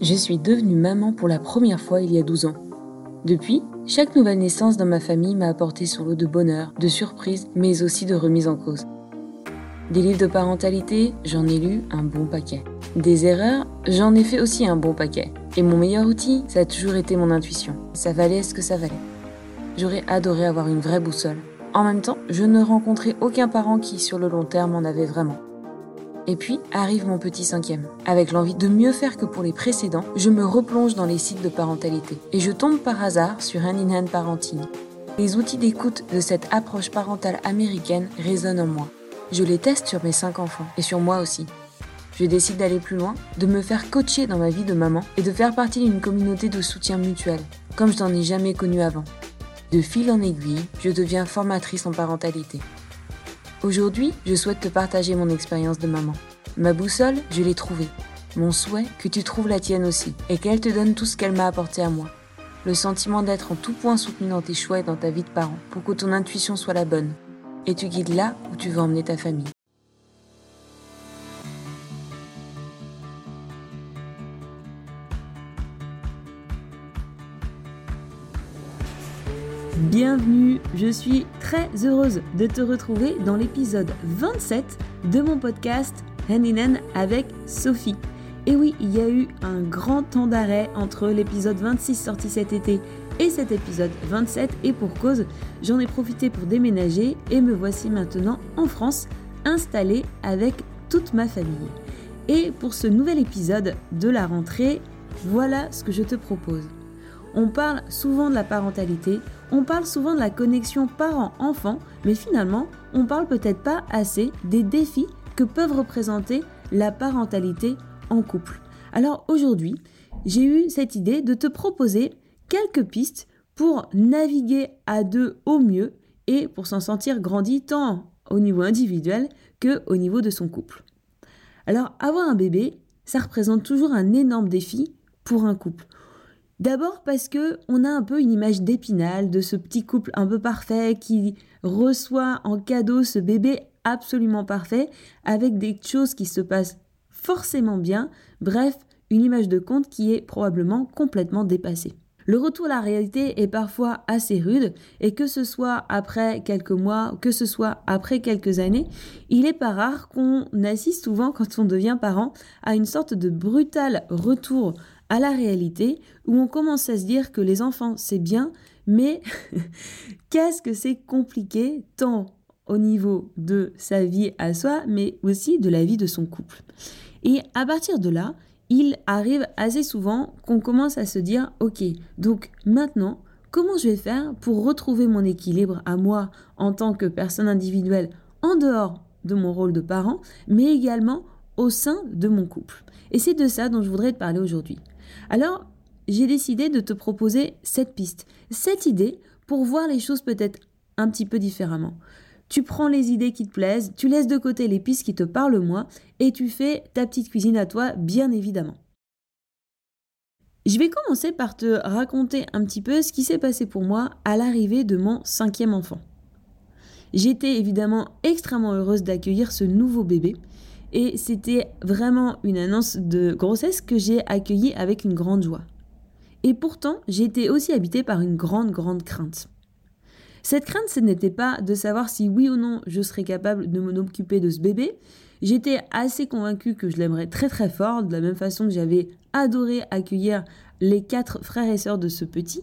Je suis devenue maman pour la première fois il y a 12 ans. Depuis, chaque nouvelle naissance dans ma famille m'a apporté son lot de bonheur, de surprises, mais aussi de remises en cause. Des livres de parentalité, j'en ai lu un bon paquet. Des erreurs, j'en ai fait aussi un bon paquet. Et mon meilleur outil, ça a toujours été mon intuition. Ça valait ce que ça valait. J'aurais adoré avoir une vraie boussole. En même temps, je ne rencontrais aucun parent qui, sur le long terme, en avait vraiment. Et puis arrive mon petit cinquième. Avec l'envie de mieux faire que pour les précédents, je me replonge dans les sites de parentalité. Et je tombe par hasard sur un in Parenting. Les outils d'écoute de cette approche parentale américaine résonnent en moi. Je les teste sur mes cinq enfants et sur moi aussi. Je décide d'aller plus loin, de me faire coacher dans ma vie de maman et de faire partie d'une communauté de soutien mutuel, comme je n'en ai jamais connu avant. De fil en aiguille, je deviens formatrice en parentalité. Aujourd'hui, je souhaite te partager mon expérience de maman. Ma boussole, je l'ai trouvée. Mon souhait, que tu trouves la tienne aussi, et qu'elle te donne tout ce qu'elle m'a apporté à moi. Le sentiment d'être en tout point soutenu dans tes choix et dans ta vie de parent, pour que ton intuition soit la bonne. Et tu guides là où tu veux emmener ta famille. Bienvenue, je suis très heureuse de te retrouver dans l'épisode 27 de mon podcast Hand avec Sophie. Et oui, il y a eu un grand temps d'arrêt entre l'épisode 26 sorti cet été et cet épisode 27 et pour cause, j'en ai profité pour déménager et me voici maintenant en France, installée avec toute ma famille. Et pour ce nouvel épisode de la rentrée, voilà ce que je te propose. On parle souvent de la parentalité, on parle souvent de la connexion parent-enfant, mais finalement, on parle peut-être pas assez des défis que peuvent représenter la parentalité en couple. Alors aujourd'hui, j'ai eu cette idée de te proposer quelques pistes pour naviguer à deux au mieux et pour s'en sentir grandi tant au niveau individuel que au niveau de son couple. Alors avoir un bébé, ça représente toujours un énorme défi pour un couple. D'abord parce que on a un peu une image d'épinal de ce petit couple un peu parfait qui reçoit en cadeau ce bébé absolument parfait avec des choses qui se passent forcément bien. Bref, une image de conte qui est probablement complètement dépassée. Le retour à la réalité est parfois assez rude et que ce soit après quelques mois, que ce soit après quelques années, il est pas rare qu'on assiste souvent quand on devient parent à une sorte de brutal retour à la réalité où on commence à se dire que les enfants c'est bien, mais qu'est-ce que c'est compliqué tant au niveau de sa vie à soi, mais aussi de la vie de son couple. Et à partir de là, il arrive assez souvent qu'on commence à se dire, ok, donc maintenant, comment je vais faire pour retrouver mon équilibre à moi en tant que personne individuelle en dehors de mon rôle de parent, mais également au sein de mon couple? Et c'est de ça dont je voudrais te parler aujourd'hui. Alors, j'ai décidé de te proposer cette piste, cette idée pour voir les choses peut-être un petit peu différemment. Tu prends les idées qui te plaisent, tu laisses de côté les pistes qui te parlent moins et tu fais ta petite cuisine à toi, bien évidemment. Je vais commencer par te raconter un petit peu ce qui s'est passé pour moi à l'arrivée de mon cinquième enfant. J'étais évidemment extrêmement heureuse d'accueillir ce nouveau bébé et c'était vraiment une annonce de grossesse que j'ai accueillie avec une grande joie. Et pourtant, été aussi habitée par une grande, grande crainte. Cette crainte, ce n'était pas de savoir si oui ou non je serais capable de m'occuper de ce bébé. J'étais assez convaincue que je l'aimerais très très fort, de la même façon que j'avais adoré accueillir les quatre frères et sœurs de ce petit.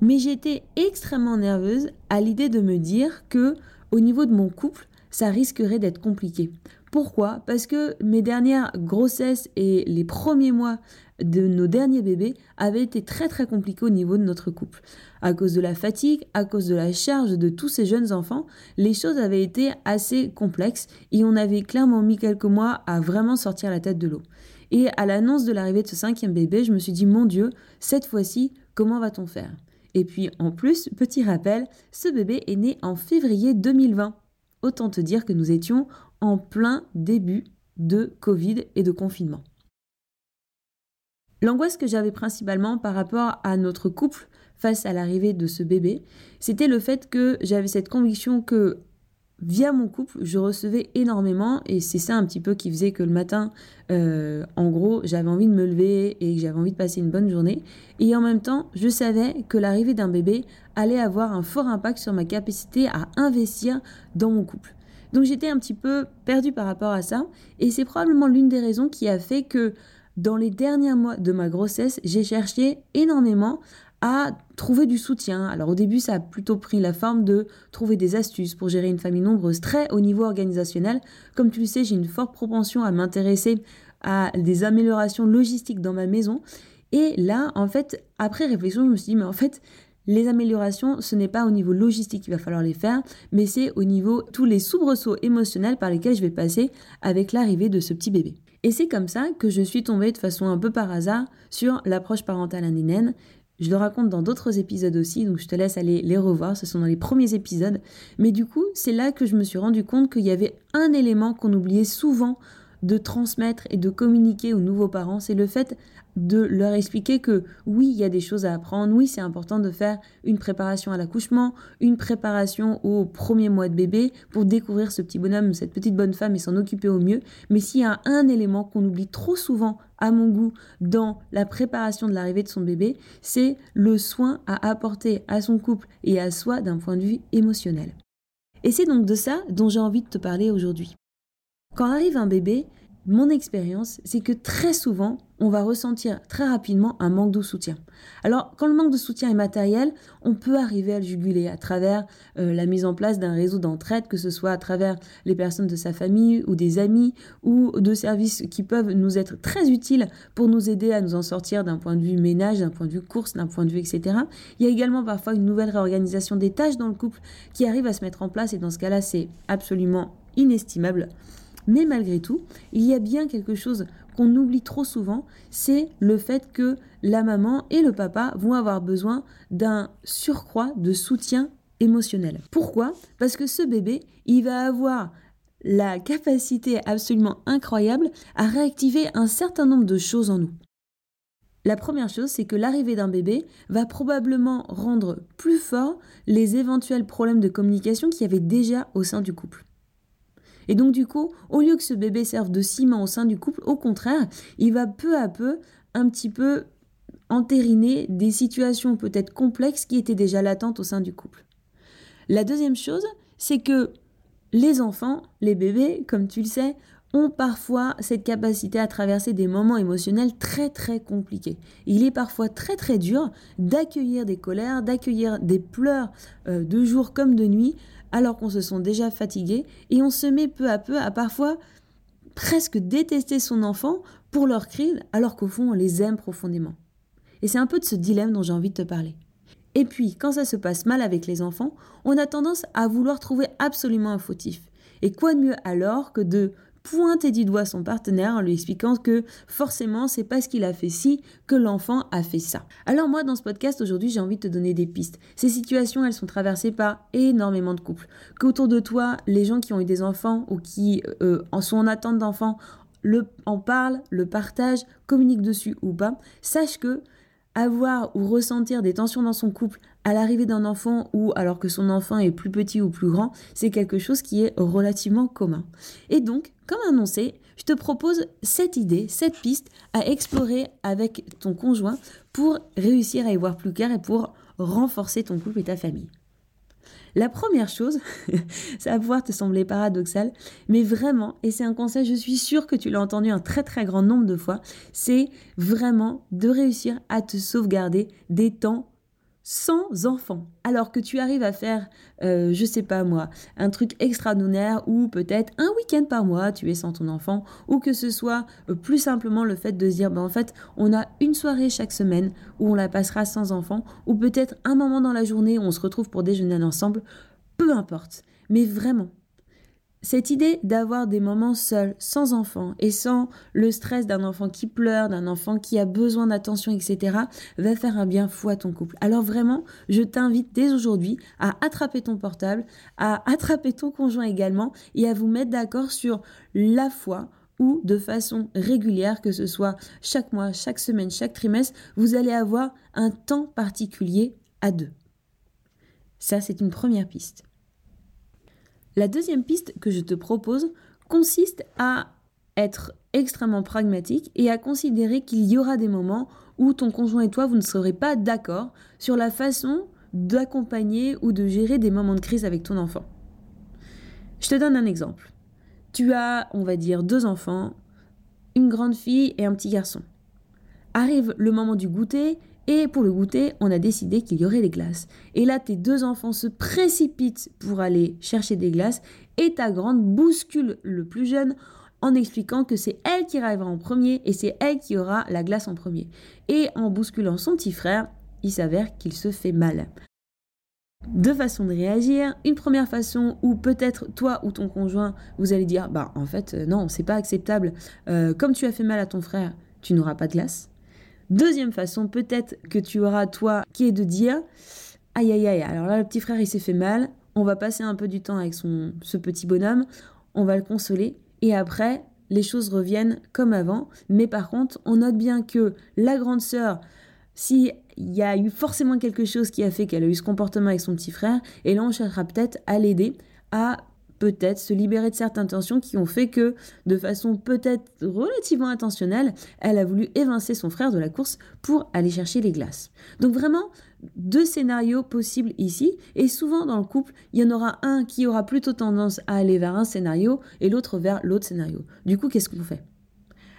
Mais j'étais extrêmement nerveuse à l'idée de me dire que, au niveau de mon couple, ça risquerait d'être compliqué. Pourquoi? Parce que mes dernières grossesses et les premiers mois de nos derniers bébés avaient été très très compliqués au niveau de notre couple. À cause de la fatigue, à cause de la charge de tous ces jeunes enfants, les choses avaient été assez complexes et on avait clairement mis quelques mois à vraiment sortir la tête de l'eau. Et à l'annonce de l'arrivée de ce cinquième bébé, je me suis dit, mon Dieu, cette fois-ci, comment va-t-on faire? Et puis en plus, petit rappel, ce bébé est né en février 2020. Autant te dire que nous étions en plein début de Covid et de confinement. L'angoisse que j'avais principalement par rapport à notre couple face à l'arrivée de ce bébé, c'était le fait que j'avais cette conviction que via mon couple, je recevais énormément et c'est ça un petit peu qui faisait que le matin, euh, en gros, j'avais envie de me lever et que j'avais envie de passer une bonne journée. Et en même temps, je savais que l'arrivée d'un bébé allait avoir un fort impact sur ma capacité à investir dans mon couple. Donc j'étais un petit peu perdue par rapport à ça et c'est probablement l'une des raisons qui a fait que dans les derniers mois de ma grossesse, j'ai cherché énormément à trouver du soutien. Alors au début, ça a plutôt pris la forme de trouver des astuces pour gérer une famille nombreuse, très au niveau organisationnel. Comme tu le sais, j'ai une forte propension à m'intéresser à des améliorations logistiques dans ma maison. Et là, en fait, après réflexion, je me suis dit, mais en fait, les améliorations, ce n'est pas au niveau logistique qu'il va falloir les faire, mais c'est au niveau tous les soubresauts émotionnels par lesquels je vais passer avec l'arrivée de ce petit bébé. Et c'est comme ça que je suis tombée de façon un peu par hasard sur l'approche parentale indénienne. Je le raconte dans d'autres épisodes aussi, donc je te laisse aller les revoir, ce sont dans les premiers épisodes. Mais du coup, c'est là que je me suis rendu compte qu'il y avait un élément qu'on oubliait souvent de transmettre et de communiquer aux nouveaux parents, c'est le fait de leur expliquer que oui, il y a des choses à apprendre, oui, c'est important de faire une préparation à l'accouchement, une préparation au premier mois de bébé pour découvrir ce petit bonhomme, cette petite bonne femme et s'en occuper au mieux. Mais s'il y a un élément qu'on oublie trop souvent, à mon goût, dans la préparation de l'arrivée de son bébé, c'est le soin à apporter à son couple et à soi d'un point de vue émotionnel. Et c'est donc de ça dont j'ai envie de te parler aujourd'hui. Quand arrive un bébé, mon expérience, c'est que très souvent, on va ressentir très rapidement un manque de soutien. Alors, quand le manque de soutien est matériel, on peut arriver à le juguler à travers euh, la mise en place d'un réseau d'entraide, que ce soit à travers les personnes de sa famille ou des amis ou de services qui peuvent nous être très utiles pour nous aider à nous en sortir d'un point de vue ménage, d'un point de vue course, d'un point de vue etc. Il y a également parfois une nouvelle réorganisation des tâches dans le couple qui arrive à se mettre en place et dans ce cas-là, c'est absolument inestimable. Mais malgré tout, il y a bien quelque chose qu'on oublie trop souvent, c'est le fait que la maman et le papa vont avoir besoin d'un surcroît de soutien émotionnel. Pourquoi? Parce que ce bébé, il va avoir la capacité absolument incroyable à réactiver un certain nombre de choses en nous. La première chose, c'est que l'arrivée d'un bébé va probablement rendre plus fort les éventuels problèmes de communication qu'il y avait déjà au sein du couple. Et donc du coup, au lieu que ce bébé serve de ciment au sein du couple, au contraire, il va peu à peu un petit peu entériner des situations peut-être complexes qui étaient déjà latentes au sein du couple. La deuxième chose, c'est que les enfants, les bébés, comme tu le sais, ont parfois cette capacité à traverser des moments émotionnels très très compliqués. Il est parfois très très dur d'accueillir des colères, d'accueillir des pleurs euh, de jour comme de nuit, alors qu'on se sent déjà fatigué, et on se met peu à peu à parfois presque détester son enfant pour leurs cris, alors qu'au fond on les aime profondément. Et c'est un peu de ce dilemme dont j'ai envie de te parler. Et puis, quand ça se passe mal avec les enfants, on a tendance à vouloir trouver absolument un fautif. Et quoi de mieux alors que de pointer du doigt son partenaire en lui expliquant que forcément c'est parce qu'il a fait ci que l'enfant a fait ça. Alors moi dans ce podcast aujourd'hui j'ai envie de te donner des pistes. Ces situations elles sont traversées par énormément de couples. Qu'autour de toi les gens qui ont eu des enfants ou qui euh, en sont en attente d'enfants le, en parlent, le partagent, communiquent dessus ou pas, sache que avoir ou ressentir des tensions dans son couple à l'arrivée d'un enfant ou alors que son enfant est plus petit ou plus grand, c'est quelque chose qui est relativement commun. Et donc, comme annoncé, je te propose cette idée, cette piste à explorer avec ton conjoint pour réussir à y voir plus clair et pour renforcer ton couple et ta famille. La première chose, ça va pouvoir te sembler paradoxal, mais vraiment, et c'est un conseil, je suis sûre que tu l'as entendu un très très grand nombre de fois, c'est vraiment de réussir à te sauvegarder des temps sans enfant, alors que tu arrives à faire, euh, je sais pas moi, un truc extraordinaire ou peut-être un week-end par mois, tu es sans ton enfant, ou que ce soit euh, plus simplement le fait de se dire, ben en fait, on a une soirée chaque semaine où on la passera sans enfant, ou peut-être un moment dans la journée où on se retrouve pour déjeuner ensemble, peu importe. Mais vraiment, cette idée d'avoir des moments seuls, sans enfant, et sans le stress d'un enfant qui pleure, d'un enfant qui a besoin d'attention, etc., va faire un bien fou à ton couple. Alors vraiment, je t'invite dès aujourd'hui à attraper ton portable, à attraper ton conjoint également, et à vous mettre d'accord sur la fois ou de façon régulière, que ce soit chaque mois, chaque semaine, chaque trimestre, vous allez avoir un temps particulier à deux. Ça, c'est une première piste. La deuxième piste que je te propose consiste à être extrêmement pragmatique et à considérer qu'il y aura des moments où ton conjoint et toi, vous ne serez pas d'accord sur la façon d'accompagner ou de gérer des moments de crise avec ton enfant. Je te donne un exemple. Tu as, on va dire, deux enfants, une grande fille et un petit garçon. Arrive le moment du goûter et pour le goûter, on a décidé qu'il y aurait des glaces. Et là, tes deux enfants se précipitent pour aller chercher des glaces et ta grande bouscule le plus jeune en expliquant que c'est elle qui arrivera en premier et c'est elle qui aura la glace en premier. Et en bousculant son petit frère, il s'avère qu'il se fait mal. Deux façons de réagir. Une première façon où peut-être toi ou ton conjoint, vous allez dire, bah en fait euh, non, c'est pas acceptable. Euh, comme tu as fait mal à ton frère, tu n'auras pas de glace. Deuxième façon, peut-être que tu auras toi qui est de dire, aïe aïe aïe, alors là le petit frère il s'est fait mal, on va passer un peu du temps avec son, ce petit bonhomme, on va le consoler. Et après les choses reviennent comme avant. Mais par contre, on note bien que la grande sœur, s'il y a eu forcément quelque chose qui a fait qu'elle a eu ce comportement avec son petit frère, et là on cherchera peut-être à l'aider à peut-être se libérer de certaines tensions qui ont fait que, de façon peut-être relativement intentionnelle, elle a voulu évincer son frère de la course pour aller chercher les glaces. Donc vraiment, deux scénarios possibles ici, et souvent dans le couple, il y en aura un qui aura plutôt tendance à aller vers un scénario et l'autre vers l'autre scénario. Du coup, qu'est-ce qu'on fait?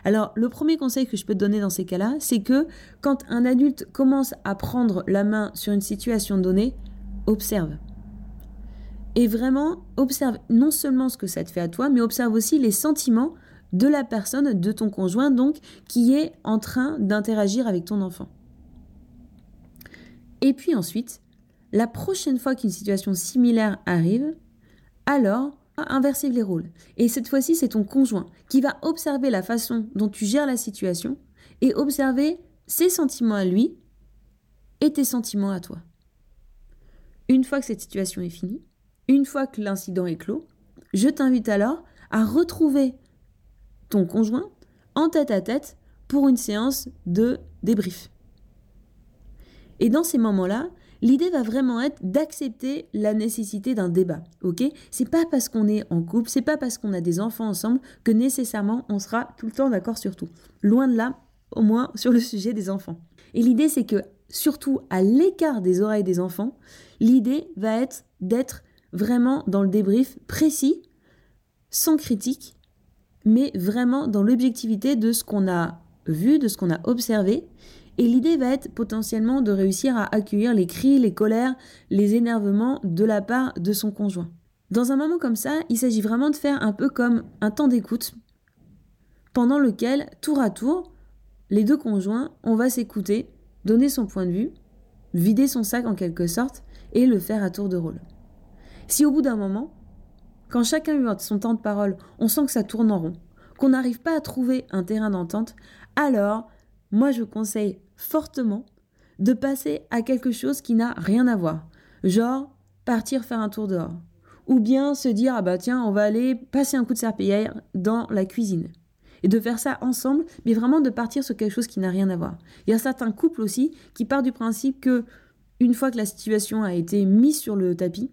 Alors, le premier conseil que je peux te donner dans ces cas-là, c'est que quand un adulte commence à prendre la main sur une situation donnée, observe. Et vraiment, observe non seulement ce que ça te fait à toi, mais observe aussi les sentiments de la personne, de ton conjoint, donc, qui est en train d'interagir avec ton enfant. Et puis ensuite, la prochaine fois qu'une situation similaire arrive, alors inverser les rôles. Et cette fois-ci, c'est ton conjoint qui va observer la façon dont tu gères la situation et observer ses sentiments à lui et tes sentiments à toi. Une fois que cette situation est finie, une fois que l'incident est clos, je t'invite alors à retrouver ton conjoint en tête à tête pour une séance de débrief. Et dans ces moments-là, l'idée va vraiment être d'accepter la nécessité d'un débat, ok? C'est pas parce qu'on est en couple, c'est pas parce qu'on a des enfants ensemble que nécessairement on sera tout le temps d'accord sur tout. Loin de là, au moins sur le sujet des enfants. Et l'idée c'est que, surtout à l'écart des oreilles des enfants, l'idée va être d'être vraiment dans le débrief précis, sans critique, mais vraiment dans l'objectivité de ce qu'on a vu, de ce qu'on a observé. Et l'idée va être potentiellement de réussir à accueillir les cris, les colères, les énervements de la part de son conjoint. Dans un moment comme ça, il s'agit vraiment de faire un peu comme un temps d'écoute, pendant lequel, tour à tour, les deux conjoints, on va s'écouter, donner son point de vue, vider son sac en quelque sorte, et le faire à tour de rôle. Si au bout d'un moment, quand chacun eut son temps de parole, on sent que ça tourne en rond, qu'on n'arrive pas à trouver un terrain d'entente, alors moi je conseille fortement de passer à quelque chose qui n'a rien à voir. Genre partir faire un tour dehors. Ou bien se dire ah bah tiens on va aller passer un coup de serpillière dans la cuisine. Et de faire ça ensemble, mais vraiment de partir sur quelque chose qui n'a rien à voir. Il y a certains couples aussi qui partent du principe que une fois que la situation a été mise sur le tapis,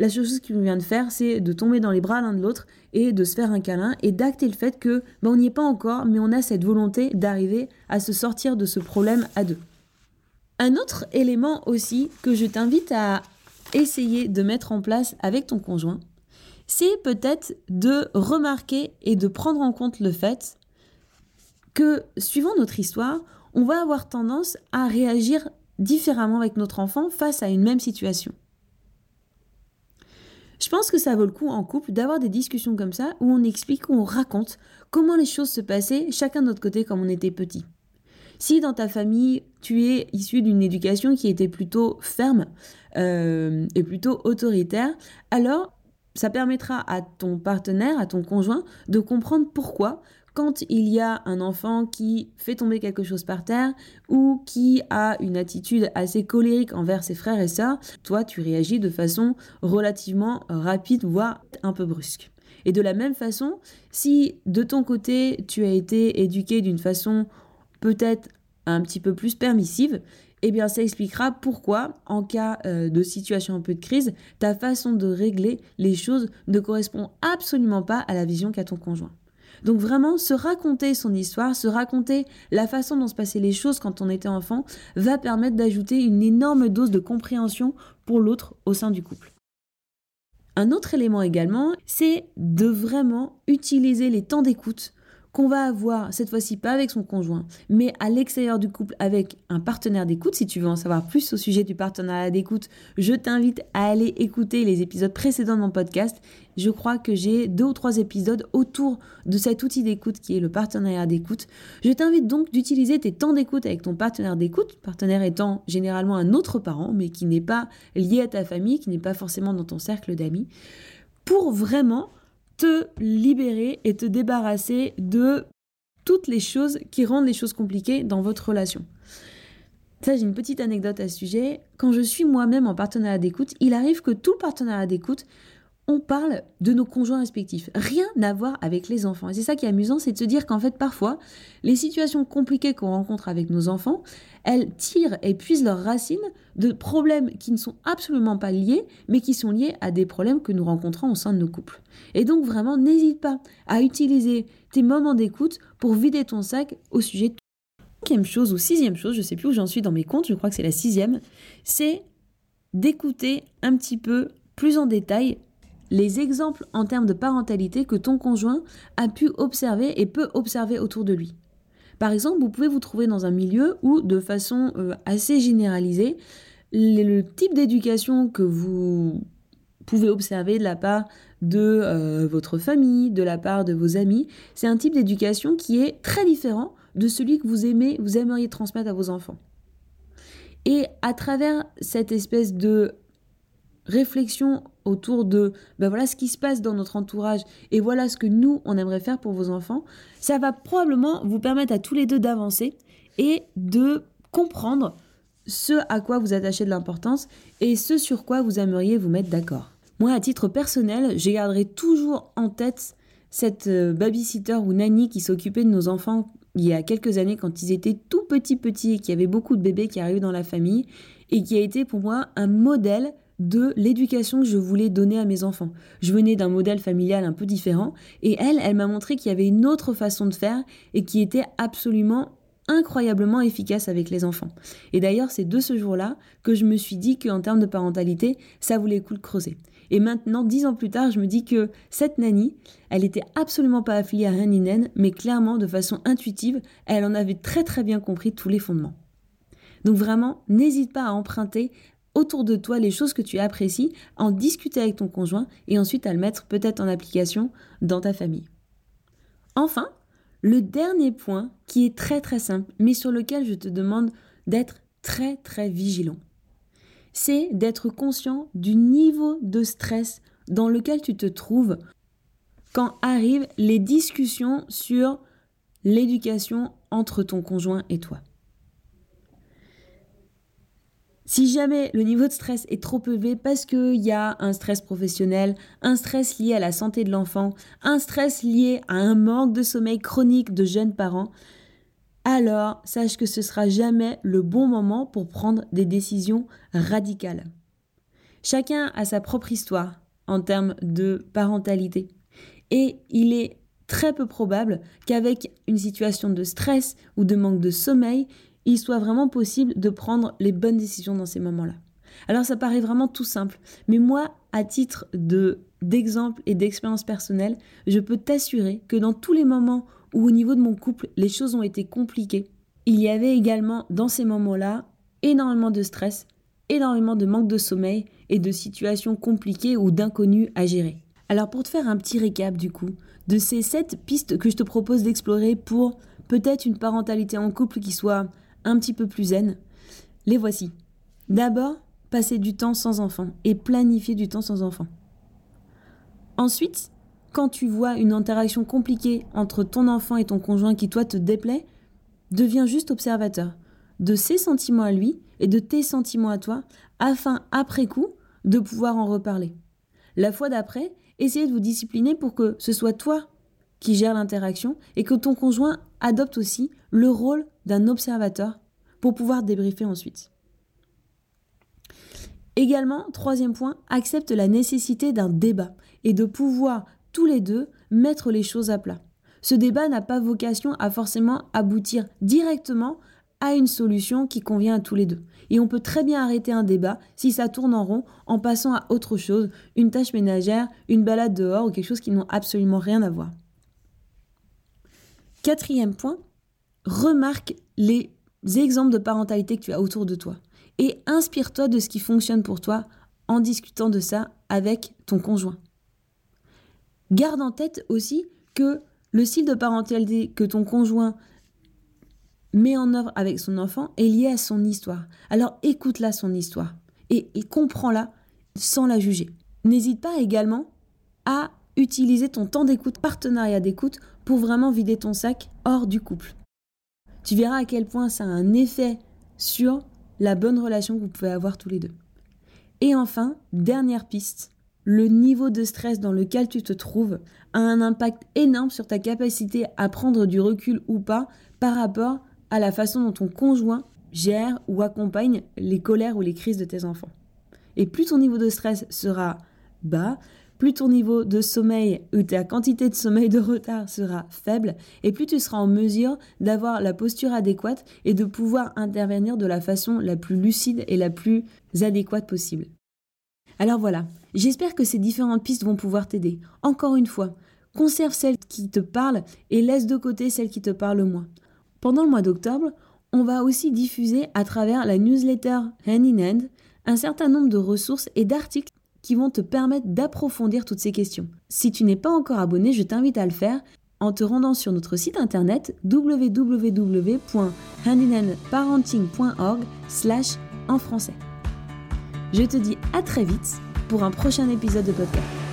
la seule chose qu'il vient de faire, c'est de tomber dans les bras l'un de l'autre et de se faire un câlin et d'acter le fait que ben, on n'y est pas encore, mais on a cette volonté d'arriver à se sortir de ce problème à deux. Un autre élément aussi que je t'invite à essayer de mettre en place avec ton conjoint, c'est peut-être de remarquer et de prendre en compte le fait que, suivant notre histoire, on va avoir tendance à réagir différemment avec notre enfant face à une même situation. Je pense que ça vaut le coup en couple d'avoir des discussions comme ça où on explique, où on raconte comment les choses se passaient chacun de notre côté quand on était petit. Si dans ta famille, tu es issu d'une éducation qui était plutôt ferme euh, et plutôt autoritaire, alors ça permettra à ton partenaire, à ton conjoint, de comprendre pourquoi quand il y a un enfant qui fait tomber quelque chose par terre ou qui a une attitude assez colérique envers ses frères et sœurs, toi tu réagis de façon relativement rapide, voire un peu brusque. Et de la même façon, si de ton côté tu as été éduqué d'une façon peut-être un petit peu plus permissive, eh bien ça expliquera pourquoi, en cas euh, de situation un peu de crise, ta façon de régler les choses ne correspond absolument pas à la vision qu'a ton conjoint. Donc vraiment, se raconter son histoire, se raconter la façon dont se passaient les choses quand on était enfant, va permettre d'ajouter une énorme dose de compréhension pour l'autre au sein du couple. Un autre élément également, c'est de vraiment utiliser les temps d'écoute qu'on va avoir cette fois-ci pas avec son conjoint, mais à l'extérieur du couple avec un partenaire d'écoute. Si tu veux en savoir plus au sujet du partenariat d'écoute, je t'invite à aller écouter les épisodes précédents de mon podcast. Je crois que j'ai deux ou trois épisodes autour de cet outil d'écoute qui est le partenariat d'écoute. Je t'invite donc d'utiliser tes temps d'écoute avec ton partenaire d'écoute, partenaire étant généralement un autre parent, mais qui n'est pas lié à ta famille, qui n'est pas forcément dans ton cercle d'amis, pour vraiment te libérer et te débarrasser de toutes les choses qui rendent les choses compliquées dans votre relation. Ça, j'ai une petite anecdote à ce sujet. Quand je suis moi-même en partenariat d'écoute, il arrive que tout partenariat d'écoute on parle de nos conjoints respectifs. Rien à voir avec les enfants. Et c'est ça qui est amusant, c'est de se dire qu'en fait, parfois, les situations compliquées qu'on rencontre avec nos enfants, elles tirent et puisent leurs racines de problèmes qui ne sont absolument pas liés, mais qui sont liés à des problèmes que nous rencontrons au sein de nos couples. Et donc, vraiment, n'hésite pas à utiliser tes moments d'écoute pour vider ton sac au sujet de Cinquième chose ou sixième chose, je sais plus où j'en suis dans mes comptes, je crois que c'est la sixième, c'est d'écouter un petit peu plus en détail les exemples en termes de parentalité que ton conjoint a pu observer et peut observer autour de lui. Par exemple, vous pouvez vous trouver dans un milieu où, de façon euh, assez généralisée, le, type d'éducation que vous pouvez observer de la part de euh, votre famille, de la part de vos amis, c'est un type d'éducation qui est très différent de celui que vous aimez, vous aimeriez transmettre à vos enfants. Et à travers cette espèce de réflexion autour de ben voilà ce qui se passe dans notre entourage et voilà ce que nous on aimerait faire pour vos enfants, ça va probablement vous permettre à tous les deux d'avancer et de comprendre ce à quoi vous attachez de l'importance et ce sur quoi vous aimeriez vous mettre d'accord. Moi, à titre personnel, je garderai toujours en tête cette euh, babysitter ou nanny qui s'occupait de nos enfants il y a quelques années quand ils étaient tout petits petits et qu'il y avait beaucoup de bébés qui arrivaient dans la famille et qui a été pour moi un modèle de l'éducation que je voulais donner à mes enfants. Je venais d'un modèle familial un peu différent et elle, elle m'a montré qu'il y avait une autre façon de faire et qui était absolument incroyablement efficace avec les enfants. Et d'ailleurs, c'est de ce jour-là que je me suis dit qu'en termes de parentalité, ça voulait le coup de creuser. Et maintenant, dix ans plus tard, je me dis que cette nanny, elle était absolument pas affiliée à Haninen, mais clairement, de façon intuitive, elle en avait très très bien compris tous les fondements. Donc vraiment, n'hésite pas à emprunter autour de toi les choses que tu apprécies, en discuter avec ton conjoint et ensuite à le mettre peut-être en application dans ta famille. Enfin, le dernier point qui est très très simple, mais sur lequel je te demande d'être très très vigilant, c'est d'être conscient du niveau de stress dans lequel tu te trouves quand arrivent les discussions sur l'éducation entre ton conjoint et toi. Si jamais le niveau de stress est trop élevé parce qu'il y a un stress professionnel, un stress lié à la santé de l'enfant, un stress lié à un manque de sommeil chronique de jeunes parents, alors sache que ce sera jamais le bon moment pour prendre des décisions radicales. Chacun a sa propre histoire en termes de parentalité. Et il est très peu probable qu'avec une situation de stress ou de manque de sommeil, il soit vraiment possible de prendre les bonnes décisions dans ces moments-là. Alors ça paraît vraiment tout simple, mais moi, à titre de d'exemple et d'expérience personnelle, je peux t'assurer que dans tous les moments où au niveau de mon couple, les choses ont été compliquées, il y avait également dans ces moments-là énormément de stress, énormément de manque de sommeil et de situations compliquées ou d'inconnus à gérer. Alors pour te faire un petit récap du coup, de ces sept pistes que je te propose d'explorer pour peut-être une parentalité en couple qui soit un petit peu plus zen, les voici. D'abord, passer du temps sans enfant et planifier du temps sans enfant. Ensuite, quand tu vois une interaction compliquée entre ton enfant et ton conjoint qui toi te déplaît, deviens juste observateur de ses sentiments à lui et de tes sentiments à toi, afin après coup de pouvoir en reparler. La fois d'après, essayez de vous discipliner pour que ce soit toi qui gère l'interaction et que ton conjoint adopte aussi le rôle d'un observateur pour pouvoir débriefer ensuite. Également, troisième point, accepte la nécessité d'un débat et de pouvoir tous les deux mettre les choses à plat. Ce débat n'a pas vocation à forcément aboutir directement à une solution qui convient à tous les deux. Et on peut très bien arrêter un débat si ça tourne en rond en passant à autre chose, une tâche ménagère, une balade dehors ou quelque chose qui n'ont absolument rien à voir. Quatrième point, remarque les exemples de parentalité que tu as autour de toi et inspire-toi de ce qui fonctionne pour toi en discutant de ça avec ton conjoint. Garde en tête aussi que le style de parentalité que ton conjoint met en œuvre avec son enfant est lié à son histoire. Alors écoute-la son histoire et, et comprends-la sans la juger. N'hésite pas également à utiliser ton temps d'écoute, partenariat d'écoute, pour vraiment vider ton sac hors du couple. Tu verras à quel point ça a un effet sur la bonne relation que vous pouvez avoir tous les deux. Et enfin, dernière piste, le niveau de stress dans lequel tu te trouves a un impact énorme sur ta capacité à prendre du recul ou pas par rapport à la façon dont ton conjoint gère ou accompagne les colères ou les crises de tes enfants. Et plus ton niveau de stress sera bas, plus ton niveau de sommeil ou ta quantité de sommeil de retard sera faible, et plus tu seras en mesure d'avoir la posture adéquate et de pouvoir intervenir de la façon la plus lucide et la plus adéquate possible. Alors voilà, j'espère que ces différentes pistes vont pouvoir t'aider. Encore une fois, conserve celles qui te parlent et laisse de côté celles qui te parlent moins. Pendant le mois d'octobre, on va aussi diffuser à travers la newsletter Hand in Hand un certain nombre de ressources et d'articles qui vont te permettre d'approfondir toutes ces questions. Si tu n'es pas encore abonné, je t'invite à le faire en te rendant sur notre site internet www.handinandparenting.org slash en français. Je te dis à très vite pour un prochain épisode de podcast.